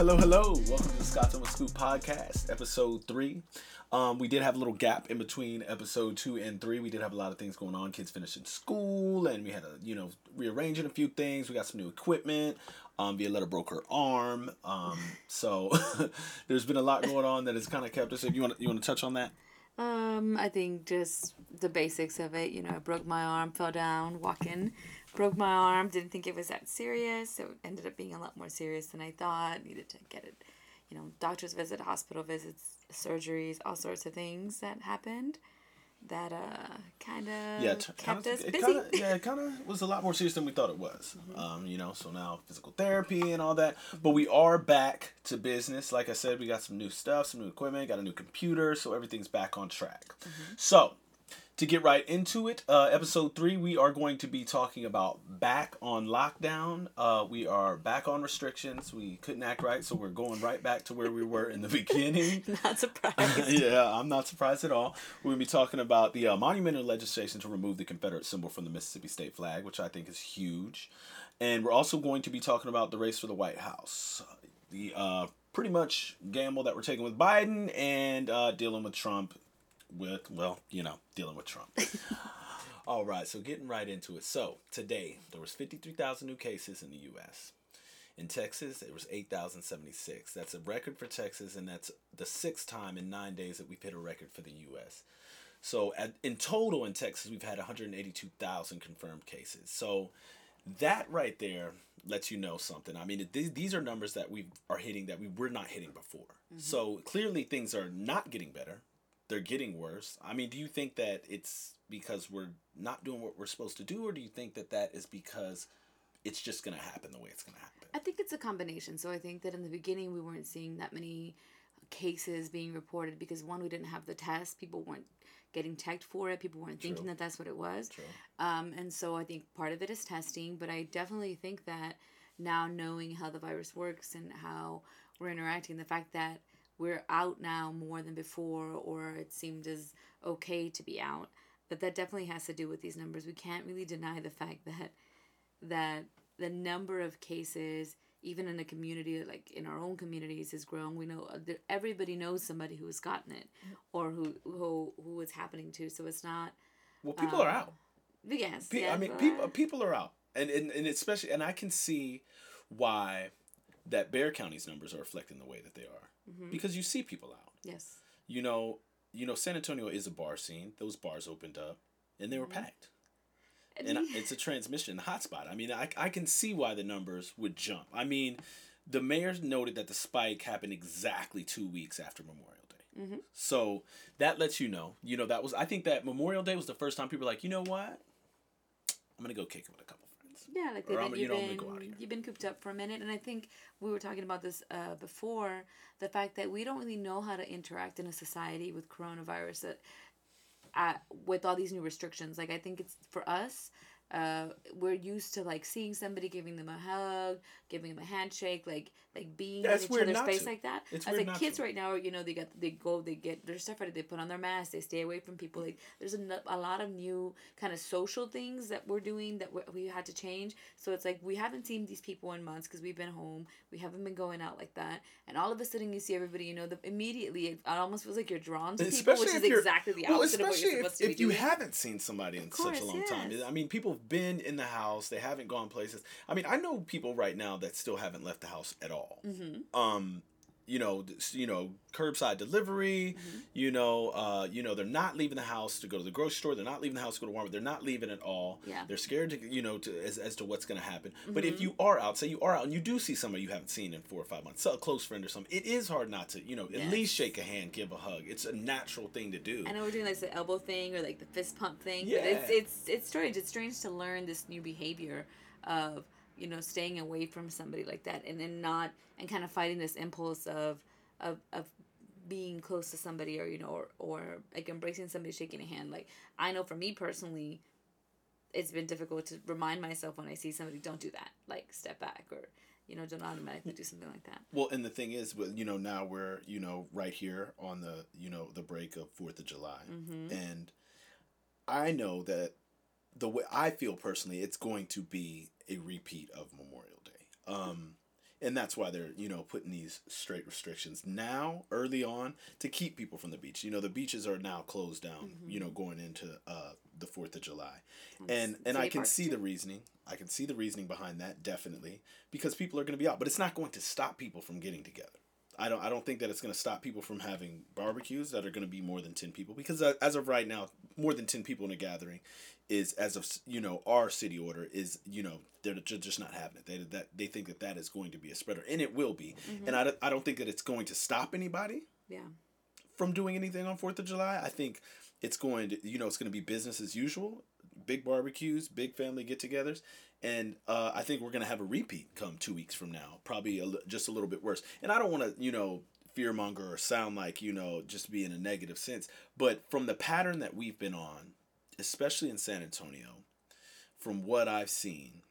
Hello, hello. Welcome to the and Scoop podcast, episode three. Um, we did have a little gap in between episode two and three. We did have a lot of things going on. Kids finishing school, and we had to, you know, rearranging a few things. We got some new equipment. Um, Violetta broke her arm. Um, so there's been a lot going on that has kind of kept us. You want you want to touch on that? Um, I think just the basics of it. You know, I broke my arm, fell down, walking, broke my arm. Didn't think it was that serious. So it ended up being a lot more serious than I thought. Needed to get it, you know, doctor's visit, hospital visits, surgeries, all sorts of things that happened. That uh kind of yeah, t- kept kinda, us it busy. Kinda, yeah, it kind of was a lot more serious than we thought it was. Um, you know, so now physical therapy and all that. But we are back to business. Like I said, we got some new stuff, some new equipment, got a new computer, so everything's back on track. So, to get right into it, uh, episode three, we are going to be talking about back on lockdown. Uh, we are back on restrictions. We couldn't act right, so we're going right back to where we were in the beginning. Not surprised. yeah, I'm not surprised at all. We're going to be talking about the uh, monumental legislation to remove the Confederate symbol from the Mississippi state flag, which I think is huge. And we're also going to be talking about the race for the White House. The uh, pretty much gamble that we're taking with Biden and uh, dealing with Trump with, well, you know, dealing with Trump. all right, so getting right into it. So today, there was 53,000 new cases in the U.S. In Texas, it was 8,076. That's a record for Texas, and that's the sixth time in nine days that we've hit a record for the U.S. So, at, in total in Texas, we've had 182,000 confirmed cases. So, that right there lets you know something. I mean, th- these are numbers that we are hitting that we were not hitting before. Mm-hmm. So, clearly, things are not getting better, they're getting worse. I mean, do you think that it's because we're not doing what we're supposed to do, or do you think that that is because it's just going to happen the way it's going to happen? I think it's a combination. So I think that in the beginning we weren't seeing that many cases being reported because one we didn't have the test, people weren't getting checked for it, people weren't thinking that that's what it was. True. Um, and so I think part of it is testing, but I definitely think that now knowing how the virus works and how we're interacting, the fact that we're out now more than before, or it seemed as okay to be out, but that definitely has to do with these numbers. We can't really deny the fact that that the number of cases even in a community like in our own communities is growing. We know everybody knows somebody who has gotten it or who who who it's happening to. So it's not Well, people are um, out. yes Pe- yeah, I mean, people people are out, and, and and especially, and I can see why that Bexar County's numbers are reflecting the way that they are Mm-hmm. because you see people out. yes You know, you know, San Antonio is a bar scene. Those bars opened up, and they were packed. And I- it's a transmission hotspot. I mean, I, I can see why the numbers would jump. I mean, the mayor noted that the spike happened exactly two weeks after Memorial Day. Mhm. So that lets you know. You know, that was, I think that Memorial Day was the first time people were like, you know what? I'm going to go kick it with a couple. Yeah, like Or I'm- you you've know, been go out here. you've been cooped up for a minute, and I think we were talking about this uh, before. The fact that we don't really know how to interact in a society with coronavirus, that uh, with all these new restrictions, like I think it's for us. Uh, we're used to like seeing somebody, giving them a hug, giving them a handshake, like like being in each other's face to. like that. It's As like kids to. right now, you know, they got they go, they get their stuff ready, they put on their mask, they stay away from people. Like there's a, a lot of new kind of social things that we're doing that we we had to change. So it's like we haven't seen these people in months because we've been home. We haven't been going out like that, and all of a sudden you see everybody. You know, the, immediately it, almost feels like you're drawn to people, which is exactly the well, opposite of what you're if, supposed to be if you haven't seen somebody in such a course, long time. I mean, people have been in the house; they haven't gone places. I mean, I know people right now that still haven't left the house at all. mm-hmm. Um, you know, you know, curbside delivery. Mm-hmm. You know, uh, you know, they're not leaving the house to go to the grocery store. They're not leaving the house to go to Walmart. They're not leaving at all. Yeah. They're scared to, you know, to as, as to what's going to happen. But Mm-hmm. if you are out, say you are out, and you do see somebody you haven't seen in four or five months, a close friend or something, it is hard not to, you know, at Yes. least shake a hand, give a hug. It's a natural thing to do. I know we're doing like the elbow thing or like the fist pump thing, Yeah. but it's it's it's strange. It's strange to learn this new behavior of you know staying away from somebody like that and then not and kind of fighting this impulse of of of being close to somebody or you know or, or like embracing somebody shaking a hand. Like i know for me personally it's been difficult to remind myself when i see somebody don't do that. Like step back or you know don't automatically do something like that. Well, and the thing is, well, you know, now we're you know right here on the you know the break of Fourth of July, mm-hmm. and I know that the way I feel personally, it's going to be a repeat of Memorial Day. Um, and that's why they're you know putting these straight restrictions now early on to keep people from the beach you know the beaches are now closed down mm-hmm. you know going into uh, the fourth of july and and i can see too. the reasoning i can see the reasoning behind that definitely because people are going to be out but it's not going to stop people from getting together I don't. I don't think that it's going to stop people from having barbecues that are going to be more than ten people because uh, as of right now, more than ten people in a gathering is as of you know our city order is you know they're just not having it. They that they think that that is going to be a spreader and it will be. Mm-hmm. And I, I don't think that it's going to stop anybody. Yeah. From doing anything on Fourth of July, I think it's going to you know it's going to be business as usual, big barbecues, big family get-togethers, and uh, I think we're gonna have a repeat come two weeks from now, probably a, just a little bit worse. And I don't want to, you know, fearmonger or sound like you know just be in a negative sense, but from the pattern that we've been on, especially in San Antonio, from what I've seen,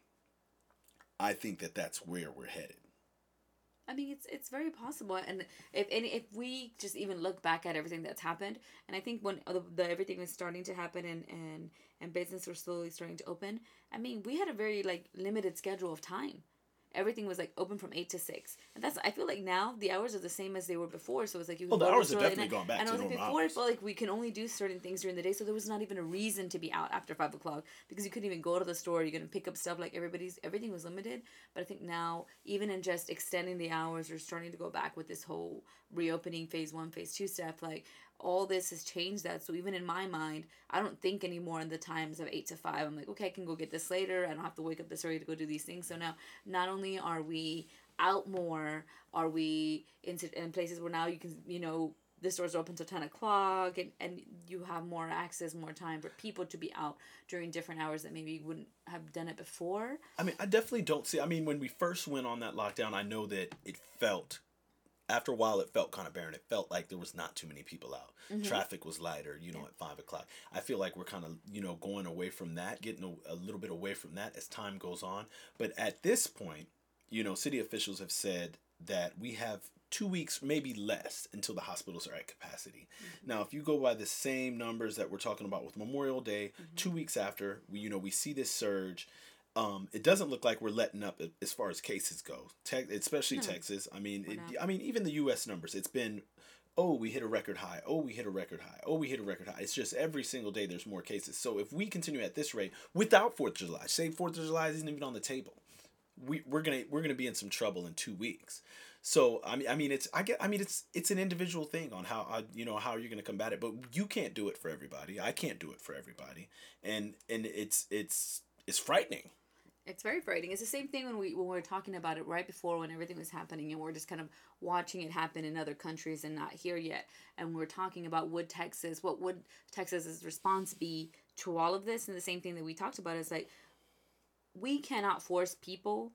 I think that that's where we're headed. I mean, it's it's very possible, and if and if we just even look back at everything that's happened, and I think when the, the everything was starting to happen and and and business were slowly starting to open, I mean, we had a very like limited schedule of time everything was like open from eight to six, and that's I feel like now the hours are the same as they were before. So it's like you. Well, the hours have definitely gone back. And I was like before hours. it felt like we can only do certain things during the day, so there was not even a reason to be out after five o'clock because you couldn't even go to the store. You're gonna pick up stuff like everybody's. Everything was limited, but I think now even in just extending the hours, we're starting to go back with this whole reopening phase one, phase two stuff. Like all this has changed that. So even in my mind, I don't think anymore in the times of eight to five. I'm like, okay, I can go get this later. I don't have to wake up this early to go do these things. So now, not only are we out more, are we in, in places where now you can, you know, the stores are open till 10 o'clock and, and you have more access more time for people to be out during different hours that maybe wouldn't have done it before i mean i definitely don't see i mean when we first went on that lockdown i know that it felt after a while it felt kind of barren it felt like there was not too many people out mm-hmm. traffic was lighter you know yeah. at five o'clock i feel like we're kind of you know going away from that getting a, a little bit away from that as time goes on but at this point you know city officials have said that we have two weeks maybe less until the hospitals are at capacity mm-hmm. now if you go by the same numbers that we're talking about with memorial day mm-hmm. two weeks after we you know we see this surge um, it doesn't look like we're letting up as far as cases go, Te- especially no. Texas. I mean, it, I mean, even the U.S. numbers. It's been, oh, we hit a record high. Oh, we hit a record high. Oh, we hit a record high. It's just every single day there's more cases. So if we continue at this rate without Fourth of July, say Fourth of July isn't even on the table, we we're gonna we're gonna be in some trouble in two weeks. So I mean, I mean, it's I get, I mean, it's it's an individual thing on how uh, you know how you're gonna combat it, but you can't do it for everybody. I can't do it for everybody, and and it's it's it's frightening it's very frightening. It's the same thing when we when we were talking about it right before when everything was happening and we're just kind of watching it happen in other countries and not here yet. And we're talking about would Texas, what would Texas's response be to all of this? And the same thing that we talked about is like we cannot force people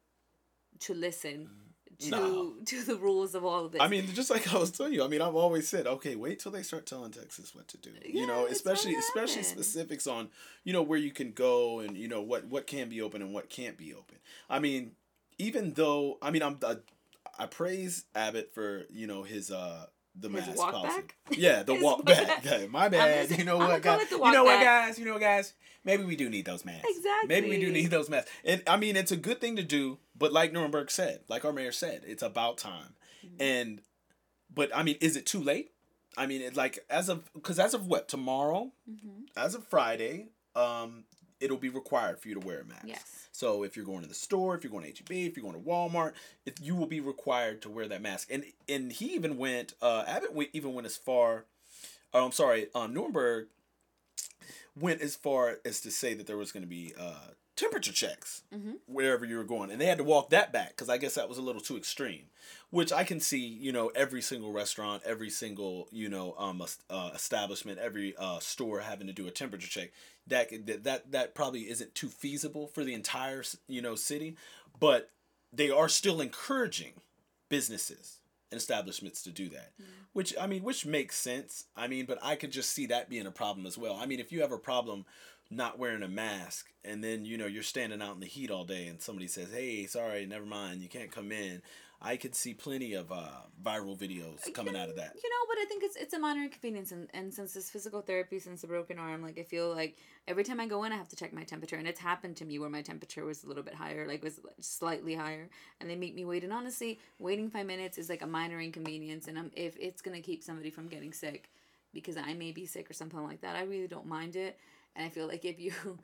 to listen mm-hmm. To no. to the rules of all of this. I mean, just like I was telling you, I mean, I've always said, okay, wait till they start telling Texas what to do. Yeah, you know, especially especially specifics on, you know, where you can go and you know what what can be open and what can't be open. I mean, even though I mean, I'm I, I praise Abbott for you know his uh the His mask policy. Back? Yeah, the walk back. back. my bad. you know what, guys? You know what, guys? You know what, guys? Maybe we do need those masks. Exactly. Maybe we do need those masks. And I mean, it's a good thing to do. But like Nirenberg said, like our mayor said, it's about time. Mm-hmm. And, but I mean, is it too late? I mean, it like as of because as of what tomorrow, mm-hmm. as of Friday, um, it'll be required for you to wear a mask. Yes. So if you're going to the store, if you're going to HEB, if you're going to Walmart, if you will be required to wear that mask. And and he even went, uh, Abbott went, even went as far. Oh, I'm sorry, um, Nirenberg went as far as to say that there was going to be uh, temperature checks mm-hmm. wherever you were going, and they had to walk that back because I guess that was a little too extreme. Which I can see, you know, every single restaurant, every single you know um uh, establishment, every uh, store having to do a temperature check. That that that probably isn't too feasible for the entire you know city, but they are still encouraging businesses and establishments to do that. Mm. Which I mean, which makes sense. I mean, but I could just see that being a problem as well. I mean, if you have a problem not wearing a mask and then you know you're standing out in the heat all day and somebody says hey sorry never mind you can't come in i could see plenty of uh, viral videos coming out of that You know, but I think it's it's a minor inconvenience, and, and since this physical therapy, since the broken arm, like I feel like every time I go in, I have to check my temperature, and it's happened to me where my temperature was a little bit higher, like was slightly higher, and they make me wait. And honestly, waiting five minutes is like a minor inconvenience, and I'm, if it's gonna keep somebody from getting sick, because I may be sick or something like that, I really don't mind it, and I feel like if you.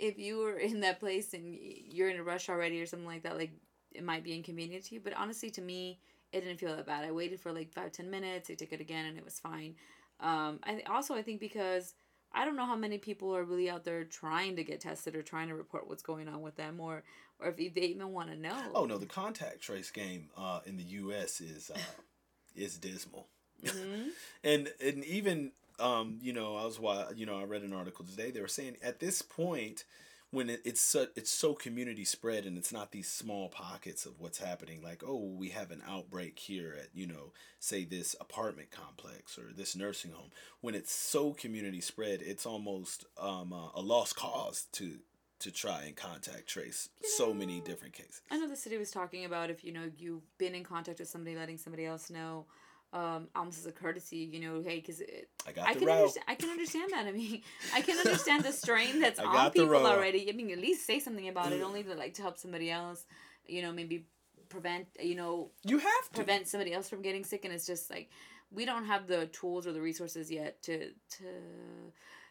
If you were in that place and you're in a rush already or something like that, like it might be inconvenient to you. But honestly, to me, it didn't feel that bad. I waited for like five ten minutes. I took it again, and it was fine. Um, I also I think because I don't know how many people are really out there trying to get tested or trying to report what's going on with them, or or if they even want to know. oh no the contact trace game uh, in the us is uh, is dismal Mhm. and and even um you know i was why you know i read an article today. They were saying at this point when it, it's so, it's so community spread and it's not these small pockets of what's happening like oh we have an outbreak here at you know say this apartment complex or this nursing home. When it's so community spread it's almost um, uh, a lost cause to to try and contact trace so many different cases. I know the city was talking about if you know you've been in contact with somebody, letting somebody else know, um, almost as a courtesy, you know, hey, because i got I can route understand. I can understand that. I mean, I can understand the strain that's on people already. I mean, at least say something about it, only to like to help somebody else. You know, maybe prevent. You know, you have to prevent somebody else from getting sick, and it's just like we don't have the tools or the resources yet to to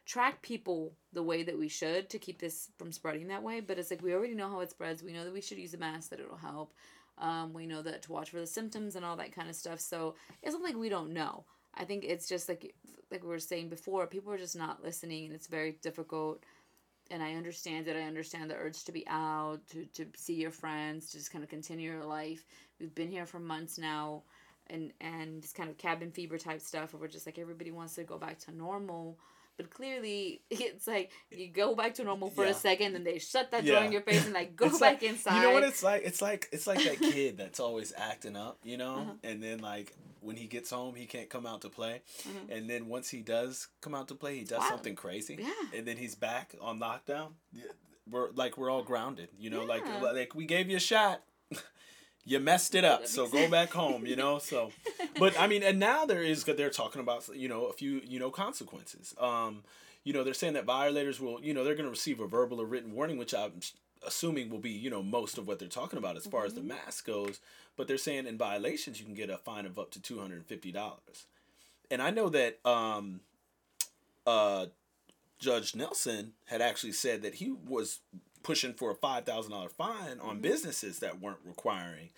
track people the way that we should to keep this from spreading that way. But it's like we already know how it spreads. We know that we should use a mask that it'll help. Um, we know that to watch for the symptoms and all that kind of stuff. So it's not like we don't know. I think it's just like like we were saying before, people are just not listening, and it's very difficult. And I understand it. I understand the urge to be out, to, to see your friends, to just kind of continue your life. We've been here for months now, and and it's kind of cabin fever type stuff, where we're just like everybody wants to go back to normal. But clearly, it's like you go back to normal for Yeah. a second, and they shut that door in your face and like go back like- inside. You know what it's like? It's like it's like that kid that's always acting up, you know, Uh-huh. and then like when he gets home, he can't come out to play, Mhm. and then once he does come out to play, he does Wow. something crazy, Yeah. and then he's back on lockdown. We're like we're all grounded, you know, like like we gave you a shot. You messed it up, so go back home. You know, so, but I mean, and now there is they're talking about you know a few you know consequences. Um, you know, they're saying that violators will, you know, they're going to receive a verbal or written warning, which I'm assuming will be, you know, most of what they're talking about as far as the mask goes. But they're saying in violations, you can get a fine of up to two hundred and fifty dollars. And I know that um, uh, Judge Nelson had actually said that he was pushing for a five thousand dollar fine on businesses that weren't requiring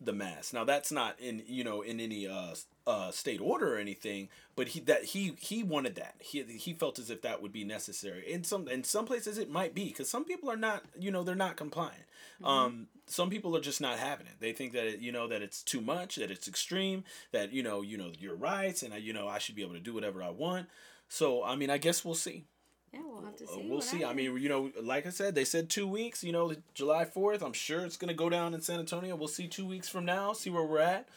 the mask. Now that's not in you know in any uh, uh state order or anything, but he that he he wanted that. He he felt as if that would be necessary. In some in some places it might be because some people are not you know they're not compliant. Um, some people are just not having it. They think that it, you know that it's too much, that it's extreme, that you know you know your rights, and I, you know I should be able to do whatever I want. So I mean, I guess we'll see. Yeah, we'll have to Uh, see. we'll what see. I happens. mean, you know, like I said, they said two weeks. You know, July fourth. I'm sure it's gonna go down in San Antonio. We'll see two weeks from now. See where we're at,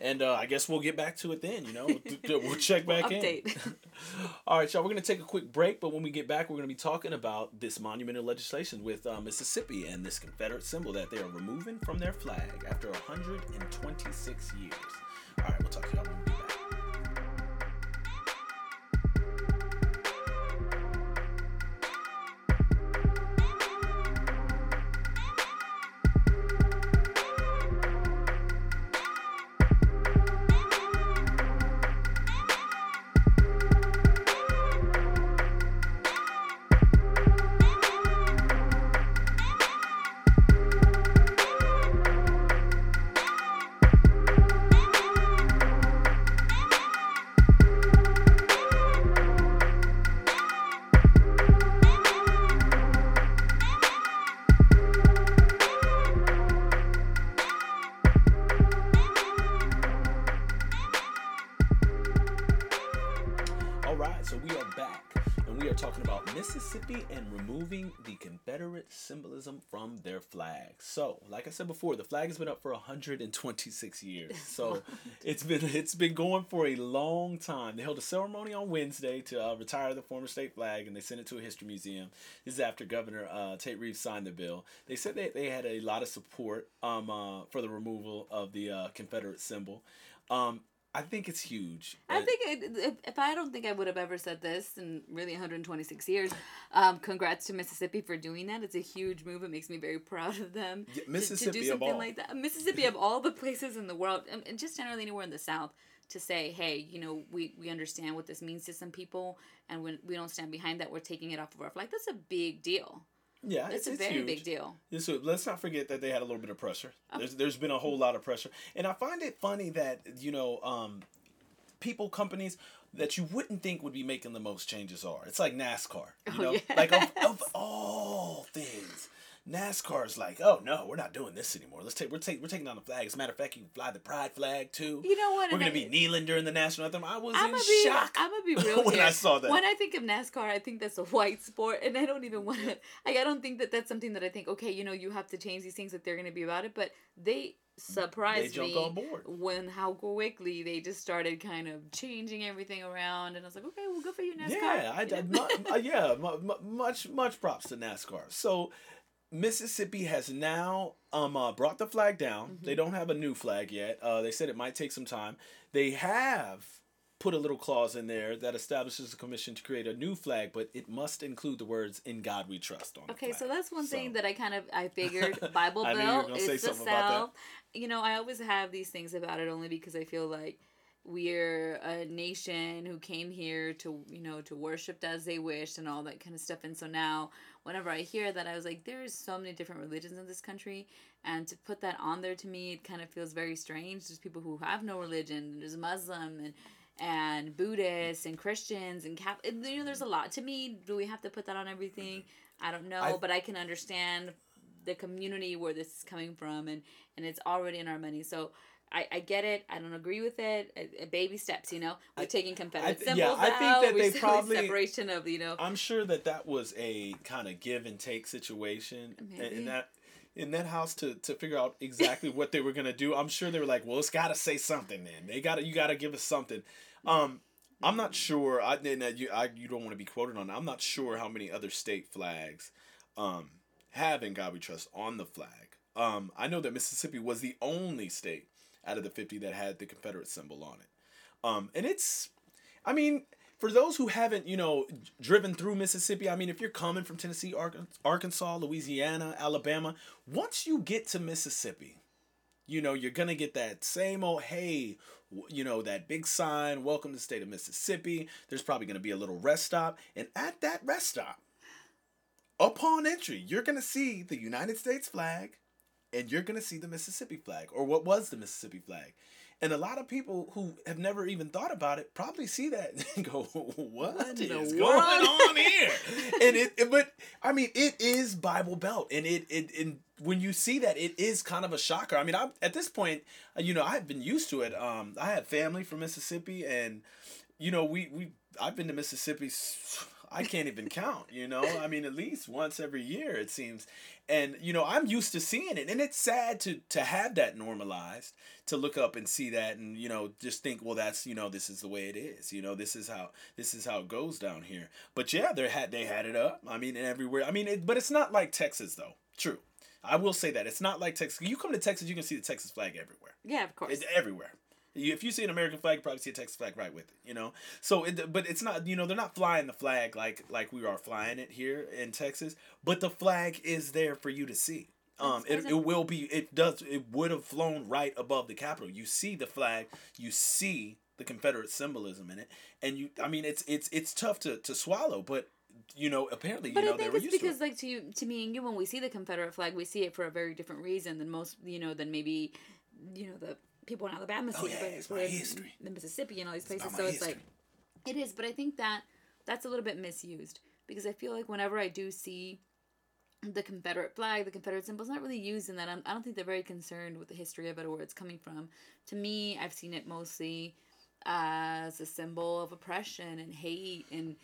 and uh, I guess we'll get back to it then. You know, we'll check back in. update. All right, y'all. We're gonna take a quick break, but when we get back, we're gonna be talking about this monumental legislation with uh, Mississippi and this Confederate symbol that they are removing from their flag after 126 years. All right, we'll talk to y'all removing the Confederate symbolism from their flag. So, like I said before, the flag has been up for 126 years. So, it's been it's been going for a long time. They held a ceremony on Wednesday to uh, retire the former state flag, and they sent it to a history museum. This is after Governor uh, Tate Reeves signed the bill. They said that they had a lot of support um, uh, for the removal of the uh, Confederate symbol. Um, I think it's huge. I think it, if, if I don't think I would have ever said this in really 126 years. Um, congrats to Mississippi for doing that. It's a huge move. It makes me very proud of them. Yeah, Mississippi to, to do something like that. Mississippi of all the places in the world, and, just generally anywhere in the South, to say, hey, you know, we, we understand what this means to some people, and when we don't stand behind that, we're taking it off of our flag. That's a big deal. Yeah, it's, it's a very huge. big deal. Let's not forget that they had a little bit of pressure. There's there's been a whole lot of pressure, and I find it funny that you know um, people, companies that you wouldn't think would be making the most changes are. It's like NASCAR, you oh, know, yes. like of, of all things. NASCAR is like, oh no, we're not doing this anymore. Let's take we're take we're taking down the flag. As a matter of fact, you can fly the pride flag too. You know what? We're gonna I, be kneeling during the national anthem. I was I'm in be, shock. I'm gonna be real when here. I saw that. When I think of NASCAR, I think that's a white sport, and I don't even want to. Like, I don't think that that's something that I think. Okay, you know, you have to change these things that they're gonna be about it, but they surprised they me when how quickly they just started kind of changing everything around, and I was like, okay, well, good for you, NASCAR. Yeah, I, did. uh, yeah, much much props to NASCAR. So. Mississippi has now um uh, brought the flag down. Mm-hmm. They don't have a new flag yet. Uh, they said it might take some time. They have put a little clause in there that establishes a commission to create a new flag, but it must include the words "In God We Trust" on. Okay, so that's one so. thing that I kind of I figured Bible Belt is the South. You know, I always have these things about it only because I feel like we're a nation who came here to you know to worship as they wished and all that kind of stuff and so now whenever i hear that i was like there's so many different religions in this country and to put that on there to me it kind of feels very strange there's people who have no religion there's muslim and and Buddhists and Christians and Cap. You know, there's a lot. To me, do we have to put that on everything? I don't know, I, but I can understand the community where this is coming from, and and it's already in our money. So. I, I get it. I don't agree with it. A, a baby steps, you know. We're I, taking Confederate I, symbols yeah, I think out. that they probably separation of you know. I'm sure that that was a kind of give and take situation, Maybe. and that in that house to to figure out exactly what they were gonna do. I'm sure they were like, well, it's got to say something. Then they got to you got to give us something. Um, I'm not sure. I you I, you don't want to be quoted on. I'm not sure how many other state flags um, have "In God We Trust" on the flag. Um, I know that Mississippi was the only state out of the 50 that had the Confederate symbol on it. Um, and it's, I mean, for those who haven't, you know, driven through Mississippi, I mean, if you're coming from Tennessee, Arkansas, Louisiana, Alabama, once you get to Mississippi, you know, you're gonna get that same old hey, you know, that big sign, welcome to the state of Mississippi. There's probably gonna be a little rest stop, and at that rest stop, upon entry, you're gonna see the United States flag, and you're gonna see the Mississippi flag, or what was the Mississippi flag. And a lot of people who have never even thought about it probably see that and go, "What, what is going on here?" and it, but I mean, it is Bible Belt, and it, it, and when you see that, it is kind of a shocker. I mean, I at this point, uh, you know, I've been used to it. Um, I had family from Mississippi, and you know, we we I've been to Mississippi. I can't even count, you know? I mean, at least once every year, it seems. And, you know, I'm used to seeing it. And it's sad to, to have that normalized, to look up and see that and, you know, just think, well, that's, you know, this is the way it is. You know, this is how, this is how it goes down here. But yeah, they had, they had it up. I mean, everywhere. I mean, it, but it's not like Texas, though. True. I will say that. It's not like Texas. You come to Texas, you can see the Texas flag everywhere. Yeah, of course. It's everywhere. If you see an American flag, you probably see a Texas flag right with it, you know. So, it, but it's not, you know, they're not flying the flag like like we are flying it here in Texas. But the flag is there for you to see. Um, it, it will be. It does. It would have flown right above the Capitol. You see the flag. You see the Confederate symbolism in it, and you. I mean, it's it's it's tough to to swallow, but you know, apparently, but you know, I think it's because, to like, to you, to me and you, when we see the Confederate flag, we see it for a very different reason than most, you know, than maybe, you know, the people in Alabama oh, see, oh, yeah, but it's history. the Mississippi and all these places. It's so it's history. like it is, but I think that that's a little bit misused because I feel like whenever I do see the Confederate flag, the Confederate symbol, is not really used in that. I'm, I do not think they're very concerned with the history of it or where it's coming from. To me, I've seen it mostly as a symbol of oppression and hate and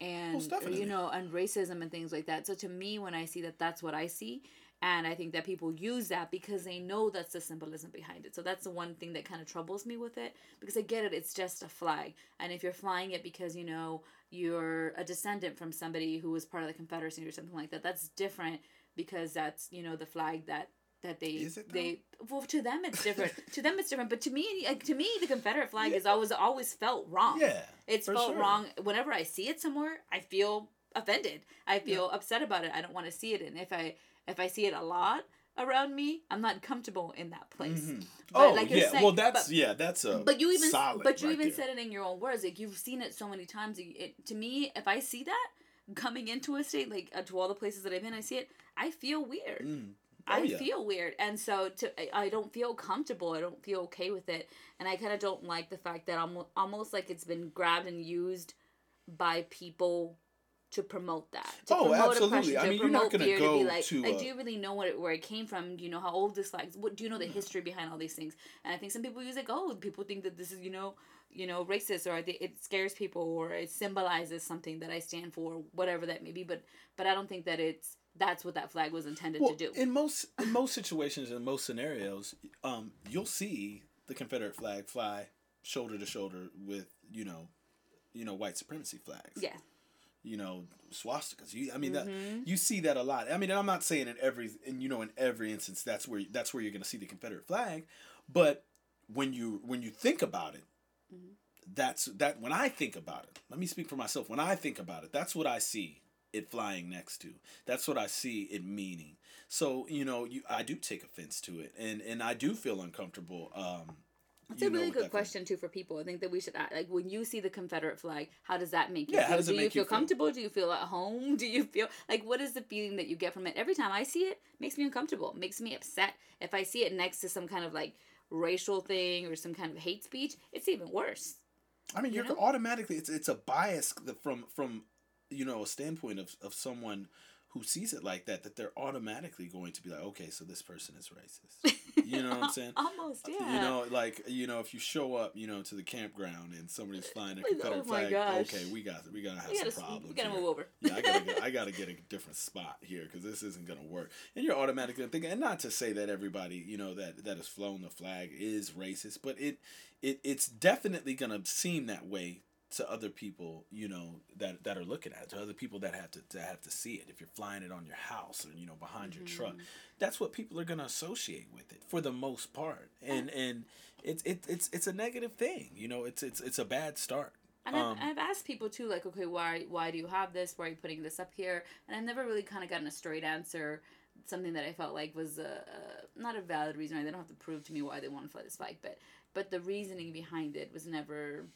and definitely. you know and racism and things like that so to me when i see that that's what i see and i think that people use that because they know that's the symbolism behind it. So that's the one thing that kind of troubles me with it because i get it it's just a flag. And if you're flying it because you know you're a descendant from somebody who was part of the confederacy or something like that that's different because that's you know the flag that that they Is it, they well to them it's different. To them it's different. But to me like, to me the confederate flag is always always felt wrong. Yeah, it's felt sure. wrong whenever i see it somewhere i feel offended. I feel upset about it. I don't want to see it. And if i if i see it a lot around me i'm not comfortable in that place But oh like yeah, saying- well that's but- yeah, that's a but you even solid but you right even there. said it in your own words like you've seen it so many times it, it, to me if i see that coming into a state like uh, to all the places that i've been i see it i feel weird Mm. I Oh, yeah. feel weird, and so to I- I don't feel comfortable. I don't feel okay with it, and I kind of don't like the fact that I'm almost like it's been grabbed and used by people to promote that. To Oh, promote absolutely. oppression, I to mean, you're not gonna fear, go to be like, to, like, do you really know what it, where it came from? Do you know how old this flag? is? What do you know the history behind all these things? And I think some people use like, oh, people think that this is you know, you know, racist or it scares people or it symbolizes something that I stand for, whatever that may be. But but I don't think that it's that's what that flag was intended well, to do. in most in most situations in most scenarios, um, you'll see the Confederate flag fly shoulder to shoulder with you know, you know, white supremacy flags. yeah. You know swastikas. You i mean that Mm-hmm. you see that a lot. I mean i'm not saying in every and you know in every instance that's where that's where you're going to see the confederate flag but when you when you think about it Mm-hmm. that's that when i think about it let me speak for myself. When i think about it that's what i see it flying next to. That's what i see it meaning. So you know you i do take offense to it and and i do feel uncomfortable um That's you a really good question too for people. I think that we should ask, like when you see the Confederate flag, how does that make you Yeah, feel? how does it Do you make you feel feel? comfortable? Do you feel at home? Do you feel like what is the feeling that you get from it? Every time I see it, makes me uncomfortable. Makes me upset. If I see it next to some kind of like racial thing or some kind of hate speech, it's even worse. I mean, You you're know? automatically it's it's a bias from from you know a standpoint of of someone who sees it like that that they're automatically going to be like, okay, so this person is racist. You know what I'm saying? Almost, uh, yeah. You know, like you know, if you show up, you know, to the campground and somebody's uh, flying a Confederate oh flag, gosh. okay, we got we gotta have we some gotta, problems. we gotta here. move over. yeah, I gotta get, I gotta get a different spot here because this isn't gonna work. And you're automatically thinking, and not to say that everybody you know that that has flown the flag is racist, but it it it's definitely gonna seem that way to other people you know that that are looking at it, to other people that have to, have to see it if you're flying it on your house or you know behind your truck that's what people are going to associate with it for the most part and and it's it, it's it's a negative thing you know it's it's it's a bad start And Um, I've, I've asked people too, like, okay, why why do you have this? Why are you putting this up here? And I've never really kind of gotten a straight answer. Something that I felt like was a, a not a valid reason. They don't have to prove to me why they want to fly this flag, but but the reasoning behind it was never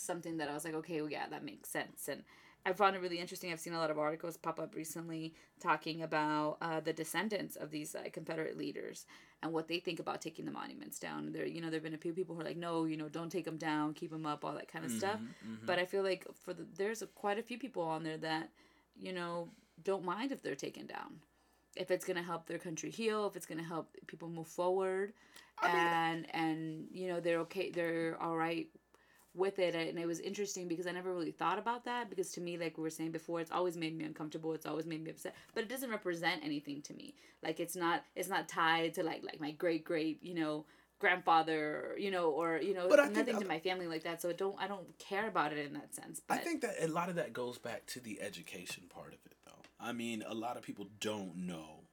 something that I was like, okay, well, yeah, that makes sense. And I found it really interesting. I've seen a lot of articles pop up recently talking about uh, the descendants of these uh, Confederate leaders and what they think about taking the monuments down. There, you know, there've been a few people who are like, no, you know, don't take them down, keep them up, all that kind of stuff. But I feel like for the there's a, quite a few people on there that, you know, don't mind if they're taken down, if it's gonna help their country heal, if it's gonna help people move forward, and and you know they're okay, they're all right with it and it was interesting because I never really thought about that because to me like we were saying before it's always made me uncomfortable it's always made me upset but it doesn't represent anything to me. Like it's not it's not tied to like like my great great you know grandfather you know or you know I think nothing to my family like that so I don't I don't care about it in that sense but i think that a lot of that goes back to the education part of it though. I mean a lot of people don't know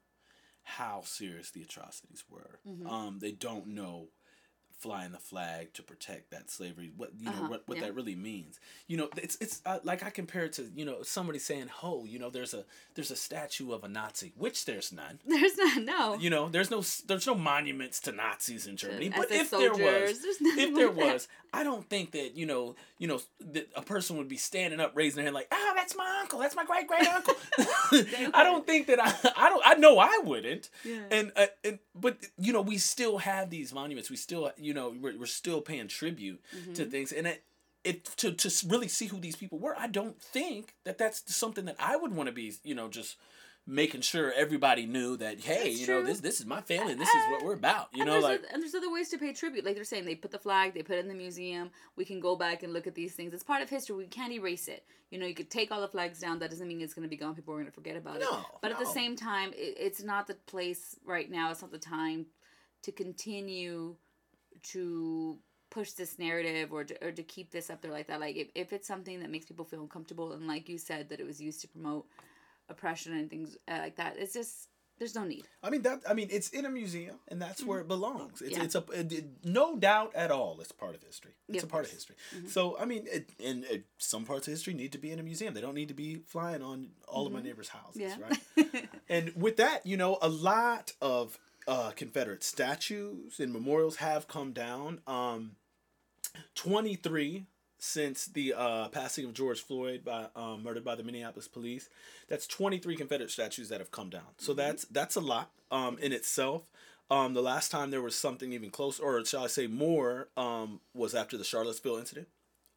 how serious the atrocities were. Mm-hmm. um they don't know flying the flag to protect that slavery what you know Uh-huh, what, what yeah. that really means. You know it's it's uh, like i compare it to you know somebody saying oh you know there's a there's a statue of a nazi which there's none. There's not no. You know there's no there's no monuments to nazis in germany but if there was if there was i don't think that you know you know that a person would be standing up raising their hand like ah that's my uncle that's my great great uncle i don't think that i i don't i know i wouldn't. Yeah. and uh, and but you know we still have these monuments. We still you know we're, we're still paying tribute Mm-hmm. to things. And it it to, to really see who these people were i don't think that that's something that i would want to be you know just making sure everybody knew that hey, That's you know true. this this is my family and this is what we're about. You and know, like and there's other ways to pay tribute. Like they're saying, they put the flag, they put it in the museum. We can go back and look at these things. It's part of history. We can't erase it. You know, you could take all the flags down. That doesn't mean it's going to be gone. People are going to forget about it. No, But at the same time, it, it's not the place right now. It's not the time to continue to push this narrative or to, or to keep this up there like that. Like if, if it's something that makes people feel uncomfortable and like you said that it was used to promote oppression and things uh, like that, it's just there's no need. I mean that. I mean, it's in a museum, and that's where it belongs. It's Mm-hmm. Yeah. it's a it, no doubt at all. It's part of history. It's Yeah, a part of. Mm-hmm. history. So I mean, it, and it, some parts of history need to be in a museum. They don't need to be flying on all of my neighbors' houses, Mm-hmm. Yeah. right? and with that, you know, a lot of uh, Confederate statues and memorials have come down. Um, Twenty three since the uh, passing of George Floyd by um, murdered by the Minneapolis police. That's 23 Confederate statues that have come down. So that's that's a lot um, in itself. Um, the last time there was something even close, or shall I say more, um, was after the Charlottesville incident,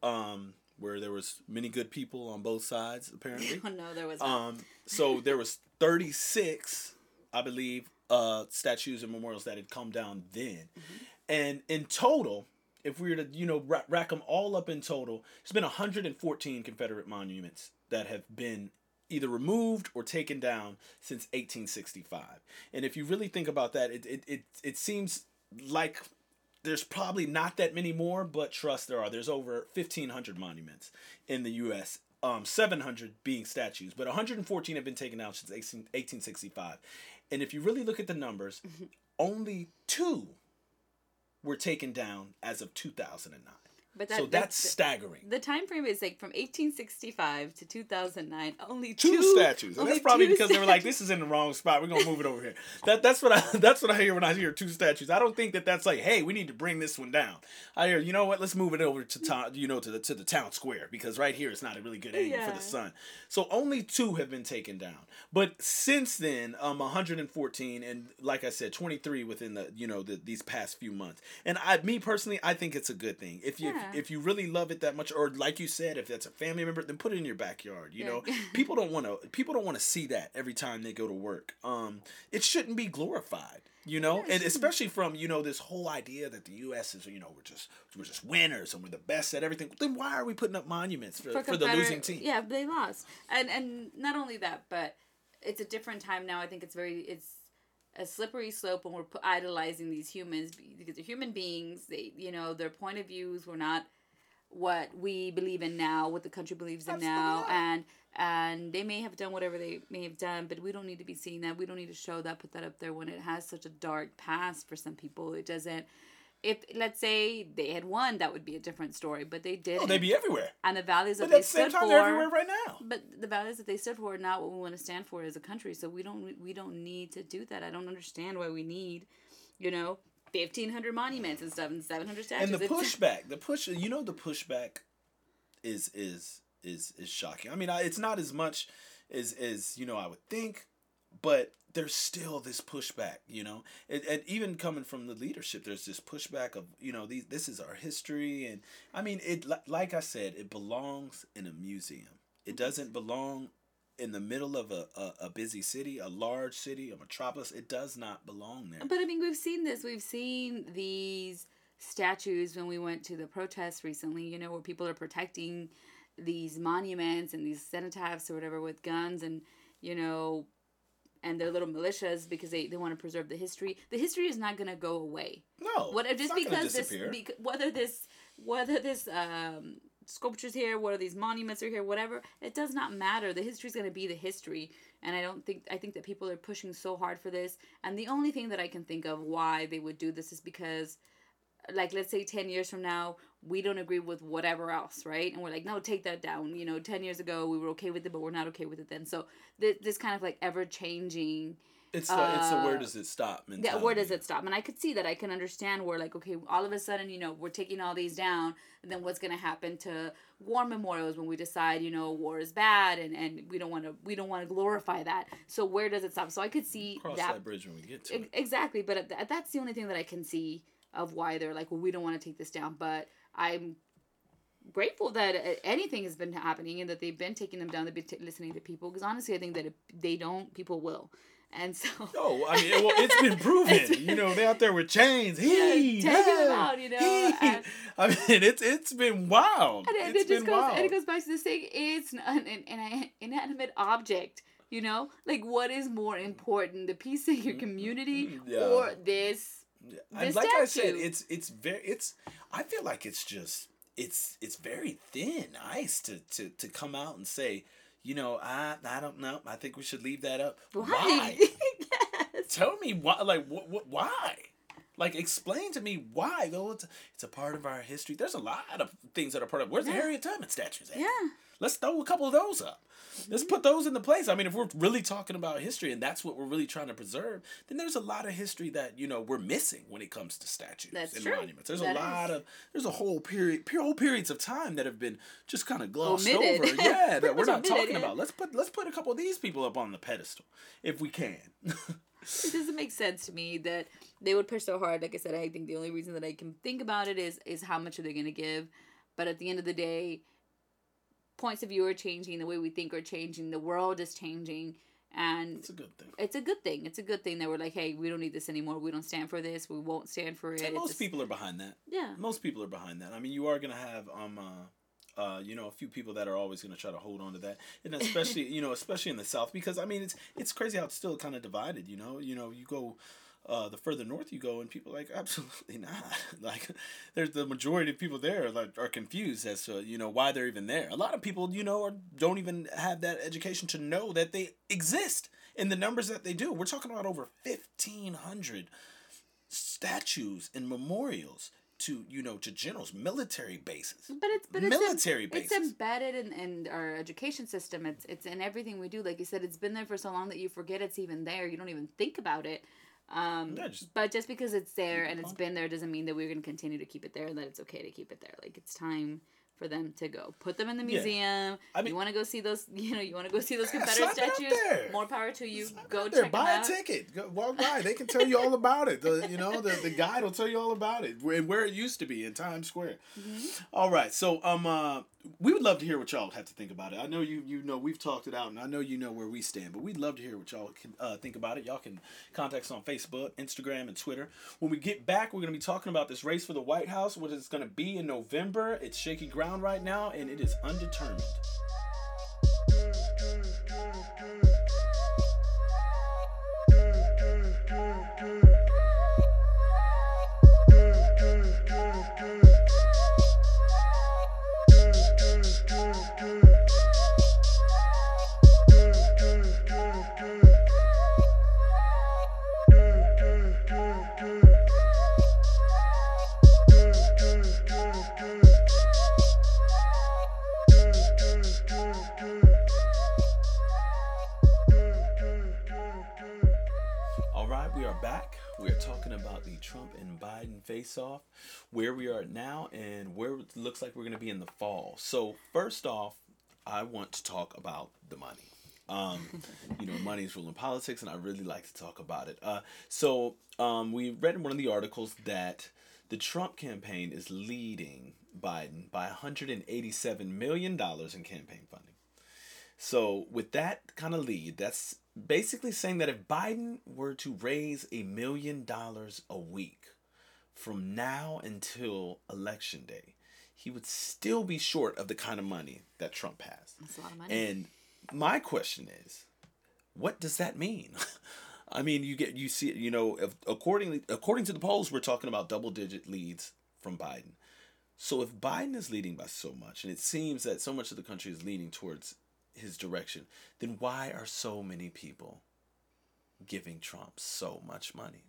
um, where there was many good people on both sides apparently. oh no, there was. Um, so there was 36, I believe, uh, statues and memorials that had come down then, and in total, if we were to you know ra- rack them all up in total, it's been 114 Confederate monuments that have been either removed or taken down since 1865. And if you really think about that, it it it, it seems like there's probably not that many more, but trust there are. There's over 1,500 monuments in the U.S. Um, 700 being statues, but 114 have been taken down since 18, 1865. And if you really look at the numbers, only two were taken down as of 2009. But that, so that's staggering. the time frame is like from 1865 to 2009. Only two, two, statues. And only that's probably because they were like, "This is in the wrong spot. We're gonna move it over here." That that's what I that's what I hear when I hear two statues. I don't think that that's like, "Hey, we need to bring this one down." I hear, you know what? Let's move it over to town, you know, to the to the town square because right here it's not a really good angle for the sun. So only two have been taken down. But since then, um, 114 and like I said, 23 within the you know the, these past few months. And I, me personally, I think it's a good thing. If you Yeah. If you really love it that much, or like you said, if that's a family member, then put it in your backyard. You Yeah. know, people don't want to people don't want to see that every time they go to work. Um, it shouldn't be glorified. You know, and especially from you know this whole idea that the U.S. is you know we're just we're just winners and we're the best at everything. Then why are we putting up monuments for, for, the losing team? Yeah, they lost, and and not only that, but it's a different time now. I think it's very it's a slippery slope when we're idolizing these humans because they're human beings. They you know their point of views were not what we believe in now, what the country believes in now, Absolutely not. and and they may have done whatever they may have done, but we don't need to be seeing that. We don't need to show that, put that up there when it has such a dark past for some people. It doesn't. If let's say they had won, that would be a different story. But they did, Oh, they'd be everywhere. and the values that But they at the same stood time, for. they're everywhere right now. But the values that they stood for are not what we want to stand for as a country. So we don't we don't need to do that. I don't understand why we need, you know, fifteen hundred monuments and stuff and seven hundred statues. and the pushback, the push, you know, the pushback is is is is shocking. I mean, I, it's not as much as as you know I would think, but there's still this pushback, you know, and, and even coming from the leadership, there's this pushback of you know these this is our history, and I mean it. Like I said, it belongs in a museum. It doesn't belong in the middle of a, a, a busy city, a large city, a metropolis. It does not belong there. But I mean, we've seen this. We've seen these statues when we went to the protests recently. You know, where people are protecting these monuments and these cenotaphs or whatever with guns and you know and their little militias because they, they want to preserve the history. The history is not going to go away. No, what just because this disappear. bec- whether this whether this um sculptures here whether these monuments are here whatever it does not matter. The history is going to be the history. And i don't think i think that people are pushing so hard for this. And the only thing that i can think of why they would do this is because like let's say 10 years from now we don't agree with whatever else right and we're like no take that down you know 10 years ago we were okay with it but we're not okay with it then so th- this kind of like ever changing It's the, it's the where uh, does it stop mentality. yeah, where does it stop? And I could see that. I can understand where, like, okay, all of a sudden, you know, we're taking all these down, and then what's going to happen to war memorials when we decide, you know, war is bad, and, and we don't want to we don't want to glorify that. So where does it stop? So I could see Cross that, that bridge when we get to it. exactly, but at th- that's the only thing that I can see of why they're like, well, we don't want to take this down. But I'm grateful that anything has been happening and that they've been taking them down, they've been t- listening to people. Because honestly, I think that if they don't, people will. And so. Oh, I mean, well, it's been proven. it's been, you know, they're out there with chains. He, yeah, taking them out. You know. And, I mean, it's it's been wild. And it, it just goes. Wild. And it goes back to this thing. It's an, an, an inanimate object. You know, like what is more important, the peace in your mm-hmm. community mm-hmm. yeah. or this? Like statue? I said, it's it's very it's. I feel like it's just it's it's very thin ice to to to come out and say you know, I I don't know. I think we should leave that up. Why? why? yes. Tell me why. Like what? what why? Like explain to me why. Though it's, it's a part of our history. There's a lot of things that are part of. Where's yeah. the Harriet Tubman statues at? Yeah. Let's throw a couple of those up. Let's mm-hmm. put those into place. I mean, if we're really talking about history and that's what we're really trying to preserve, then there's a lot of history that you know we're missing when it comes to statues that's and true. monuments. There's that a lot is. of there's a whole period, whole periods of time that have been just kind of glossed omitted. over. Yeah, that we're not omitted, talking yeah. about. Let's put let's put a couple of these people up on the pedestal if we can. it doesn't make sense to me that they would push so hard. Like I said, I think the only reason that I can think about it is is how much are they going to give. But at the end of the day, points of view are changing, the way we think are changing, the world is changing, and it's a good thing. It's a good thing. It's a good thing that we're like, hey, we don't need this anymore. We don't stand for this. We won't stand for it. And most just, people are behind that. Yeah. Most people are behind that. I mean, you are gonna have um. Uh, uh, you know, a few people that are always going to try to hold on to that, and especially, you know, especially in the South, because I mean, it's it's crazy how it's still kind of divided. You know, you know, you go uh, the further north you go, and people like absolutely not. like, there's the majority of people there like are confused as to you know why they're even there. A lot of people you know are, don't even have that education to know that they exist in the numbers that they do. We're talking about over fifteen hundred statues and memorials to you know to generals military bases. But it's but military it's, bases. it's embedded in, in our education system. It's it's in everything we do. Like you said it's been there for so long that you forget it's even there. You don't even think about it. Um, yeah, just but just because it's there and it's been there doesn't mean that we're going to continue to keep it there and that it's okay to keep it there. Like it's time for them to go. Put them in the museum. Yeah. I mean, you want to go see those? You know, you want to go see those Confederate statues. More power to you. Go check there. Buy a ticket. Go, walk by. They can tell you all about it. The you know the, the guide will tell you all about it and where it used to be in Times Square. Mm-hmm. All right. So um uh, we would love to hear what y'all have to think about it. I know you you know we've talked it out and I know you know where we stand, but we'd love to hear what y'all can uh, think about it. Y'all can contact us on Facebook, Instagram, and Twitter. When we get back, we're gonna be talking about this race for the White House. What it's gonna be in November. It's shaky ground right now and it is undetermined. Fall. So, first off, I want to talk about the money. Um, you know, money is ruling politics, and I really like to talk about it. Uh, so, um, we read in one of the articles that the Trump campaign is leading Biden by $187 million in campaign funding. So, with that kind of lead, that's basically saying that if Biden were to raise a million dollars a week from now until election day, he would still be short of the kind of money that Trump has. That's a lot of money. And my question is, what does that mean? I mean, you get you see, you know, if, accordingly according to the polls, we're talking about double digit leads from Biden. So if Biden is leading by so much, and it seems that so much of the country is leaning towards his direction, then why are so many people giving Trump so much money,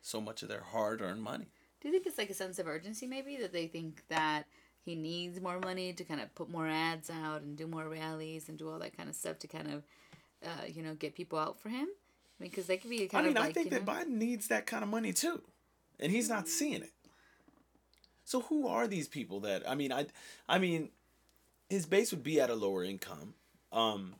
so much of their hard earned money? Do you think it's like a sense of urgency, maybe that they think that he needs more money to kind of put more ads out and do more rallies and do all that kind of stuff to kind of, uh, you know, get people out for him? I mean, because they could be kind I mean, of. Like, I think that know? Biden needs that kind of money too, and he's not seeing it. So who are these people that I mean? I, I mean, his base would be at a lower income. Um,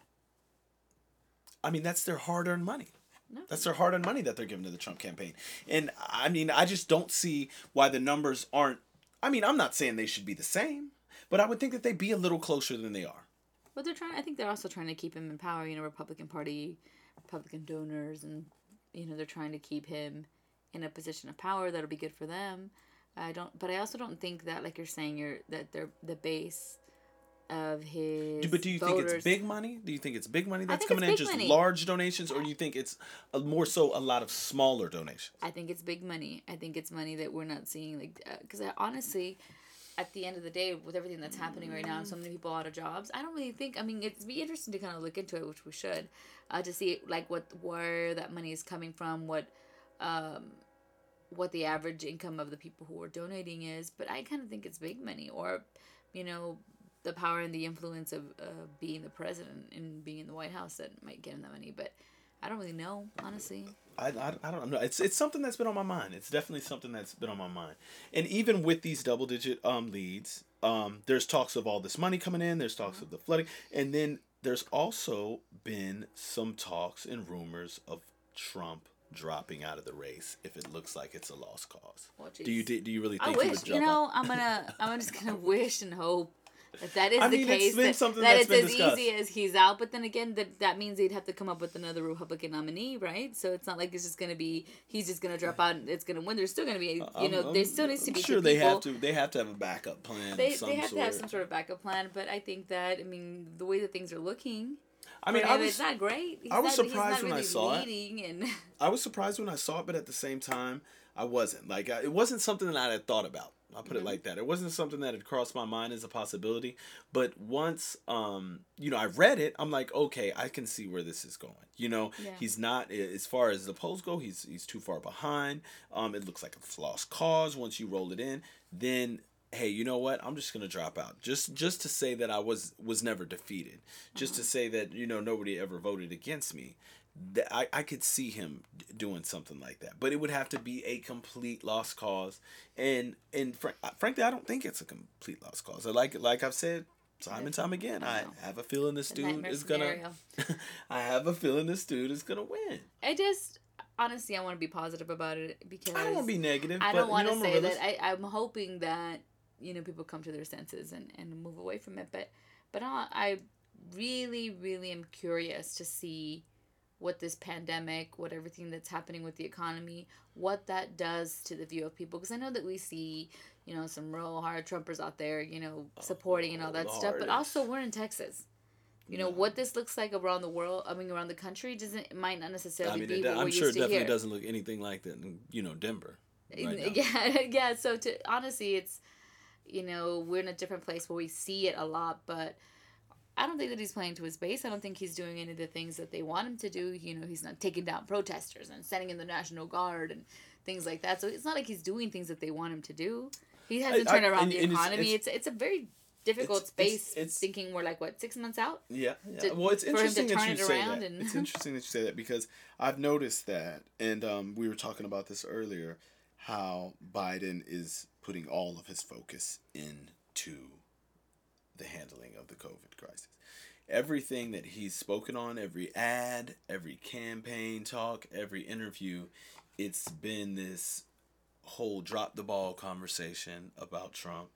I mean, that's their hard-earned money. No. That's their hard earned money that they're giving to the Trump campaign. And I mean, I just don't see why the numbers aren't. I mean, I'm not saying they should be the same, but I would think that they'd be a little closer than they are. But they're trying. I think they're also trying to keep him in power. You know, Republican Party, Republican donors, and you know they're trying to keep him in a position of power that'll be good for them. I don't, but I also don't think that, like you're saying, you're that they're the base of his. Do- But do you think it's big money? Do you think it's big money that's coming in, just money. large donations, or do you think it's a, more so a lot of smaller donations? I think it's big money. I think it's money that we're not seeing, like, because I honestly, at the end of the day, with everything that's happening right now, and so many people out of jobs, I don't really think. I mean, it'd be interesting to kind of look into it, which we should, uh, to see like what where that money is coming from, what, um, what the average income of the people who are donating is. But I kind of think it's big money, or, you know. The power and the influence of uh, being the president and being in the White House that might get him that money, but I don't really know, honestly. I, I, I don't know. It's it's something that's been on my mind. It's definitely something that's been on my mind. And even with these double digit um leads, um there's talks of all this money coming in. There's talks of the flooding, and then there's also been some talks and rumors of Trump dropping out of the race if it looks like it's a lost cause. Well, do you do, you really I think he wish would you know out? I'm gonna I'm just gonna wish and hope that that is I the mean, case that, that it's as discussed. easy as he's out. But then again, that that means they'd have to come up with another Republican nominee, right? So it's not like it's just gonna be he's just gonna drop out and it's gonna win. There's still gonna be uh, you I'm- know I'm- there still needs to I'm be sure they people. have to they have to have a backup plan They, they have sort. to have some sort of backup plan, but I think that I mean the way that things are looking, I mean, I was it's not great. He's I was not, surprised not when I saw it. and I was surprised when I saw it, but at the same time, I wasn't. Like, I, it wasn't something that I had thought about. I'll put it Mm-hmm. like that. It wasn't something that had crossed my mind as a possibility. But once, um, you know, I read it, I'm like, okay, I can see where this is going. You know, Yeah. he's not as far as the polls go. He's he's too far behind. Um, it looks like a lost cause once you roll it in. Then hey, you know what? I'm just gonna drop out just just to say that I was was never defeated, just Uh-huh. to say that you know nobody ever voted against me. That I, I could see him doing something like that, but it would have to be a complete lost cause, and and fr- uh, frankly, I don't think it's a complete lost cause. I like like I've said time and time again, I know. have a feeling this the dude is gonna. I have a feeling this dude is gonna win. I just honestly I want to be positive about it because I don't want to be negative. I don't want to say that. I, I'm hoping that you know people come to their senses and, and move away from it. But but I, I really really am curious to see what this pandemic, what everything that's happening with the economy, what that does to the view of people. Because I know that we see you know some real hard Trumpers out there, you know, oh, supporting and all that stuff. But also we're in Texas. You know Yeah. what this looks like around the world. I mean, around the country doesn't it might not necessarily I mean, be it, I'm sure it definitely doesn't look anything like that in you know Denver. Right yeah yeah so to honestly it's you know we're in a different place where we see it a lot but i don't think that he's playing to his base. I don't think he's doing any of the things that they want him to do. You know he's not taking down protesters and sending in the national guard and things like that. So it's not like he's doing things that they want him to do. He hasn't I- turned I- around and- the and economy. it's- it's, it's a very difficult it's- it's- space it's- thinking we're like what six months out Yeah, yeah. to- well, it's for him to interesting that you say that. and- It's interesting that you say that because I've noticed that, and um, we were talking about this earlier, how Biden is putting all of his focus into the handling of the COVID crisis. Everything that he's spoken on, every ad, every campaign talk, every interview, it's been this whole drop the ball conversation about Trump.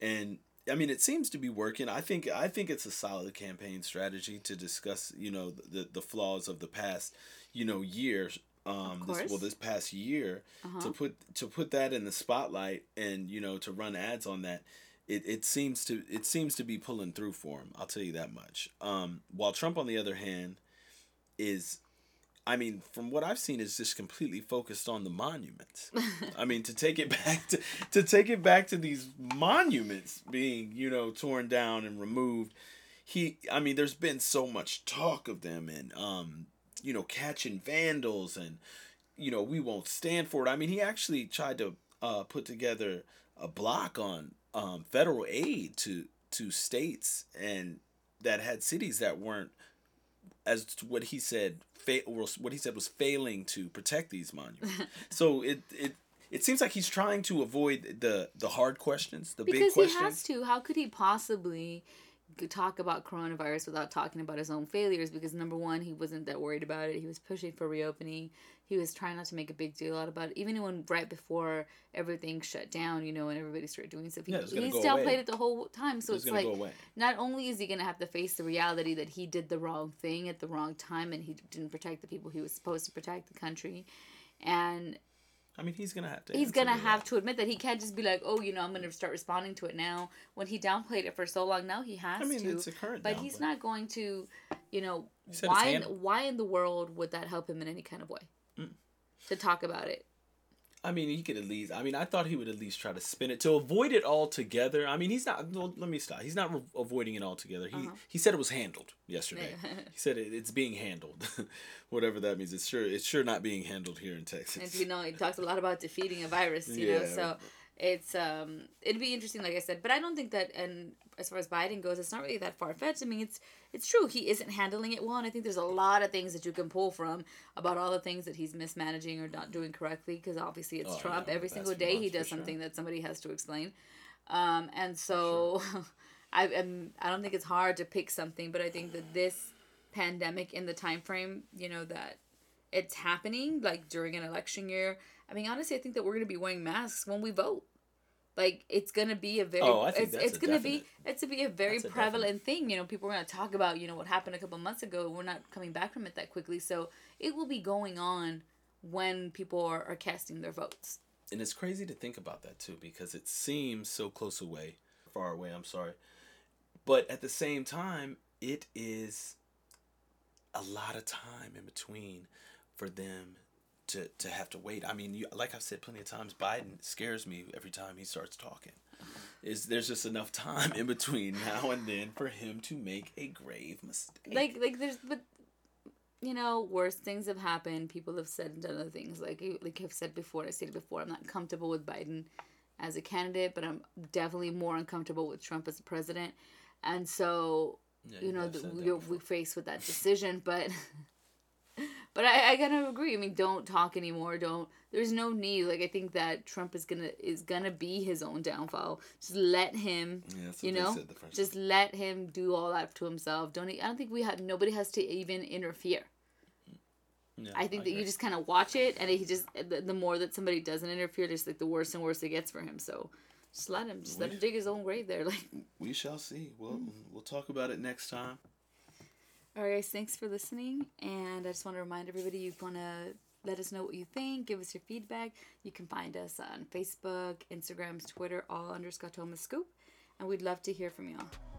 And I mean, it seems to be working. I think I think it's a solid campaign strategy to discuss, you know, the the flaws of the past, you know, years. Um, this, well, this past year uh-huh. to put to put that in the spotlight and you know to run ads on that. It, it seems to it seems to be pulling through for him. I'll tell you that much. Um, while Trump, on the other hand, is I mean, from what I've seen, is just completely focused on the monuments. I mean, to take it back to to take it back to these monuments being, you know, torn down and removed. He, I mean, there's been so much talk of them and, um, you know, catching vandals and, you know, we won't stand for it. I mean, he actually tried to uh, put together a block on um, federal aid to to states and that had cities that weren't as to what he said fa- or what he said was failing to protect these monuments. so it it it seems like he's trying to avoid the the hard questions, the big because he questions. has to how could he possibly talk about coronavirus without talking about his own failures because number one, he wasn't that worried about it. He was pushing for reopening. He was trying not to make a big deal out about it. Even when right before everything shut down, you know, and everybody started doing stuff, he, Yeah, it's gonna he still away. played it the whole time. So It's it's, like not only is he gonna have to face the reality that he did the wrong thing at the wrong time and he didn't protect the people he was supposed to protect the country, and I mean, he's gonna have to. he's gonna to have that. to admit that he can't just be like, oh, you know, I'm gonna start responding to it now. When he downplayed it for so long, now he has I mean, to. it's a current. but he's not going to, you know, why in, why in the world would that help him in any kind of way? Mm. To talk about it. I mean, he could at least. I mean, I thought he would at least try to spin it to avoid it altogether. I mean, he's not. Well, let me stop. He's not re- avoiding it altogether. He Uh-huh. he said it was handled yesterday. he said it, it's being handled, whatever that means. It's sure it's sure not being handled here in Texas. And you know, he talks a lot about defeating a virus, you know, so it's um it'd be interesting like I said, but I don't think that and as far as Biden goes, it's not really that far fetched. I mean it's it's true, he isn't handling it well and I think there's a lot of things that you can pull from about all the things that he's mismanaging or not doing correctly because obviously it's Oh, Trump. yeah, Every single day he does sure. something that somebody has to explain. Um and so I am I don't think it's hard to pick something, but I think that this pandemic in the time frame, you know, that it's happening like during an election year. I mean, honestly, I think that we're gonna be wearing masks when we vote. Like it's gonna be a very Oh, I think it's, that's it's gonna be it's gonna be a very a prevalent thing. You know, people are gonna talk about you know what happened a couple months ago. We're not coming back from it that quickly, so it will be going on when people are, are casting their votes. and it's crazy to think about that too because it seems so close away far away i'm sorry but at the same time it is a lot of time in between for them to, to have to wait i mean you, like i've said plenty of times biden scares me every time he starts talking is there's just enough time in between now and then for him to make a grave mistake Like like there's but you know worse things have happened. People have said and done other things. Like you- like I've said before, I stated before, I'm not comfortable with Biden as a candidate, but I'm definitely more uncomfortable with Trump as a president. And so Yeah, you know the, we, we faced with that decision but but I, I gotta agree. I mean don't talk anymore. Don't there's no need. Like i think that trump is gonna is gonna be his own downfall. Just let him Yeah, that's you what they know? said the first just let him do all that to himself. Don't I don't think we have nobody has to even interfere. Yeah, i think that you just kind of watch it and he just the, the more that somebody doesn't interfere just like the worse and worse it gets for him. So just let him just let him dig his own grave there like we shall see. We'll mm-hmm. we'll talk about it next time All right, guys, thanks for listening. And I just want to remind everybody you want to let us know what you think, give us your feedback. You can find us on Facebook, Instagrams, Twitter, all under Scotoma Scoop. And we'd love to hear from y'all.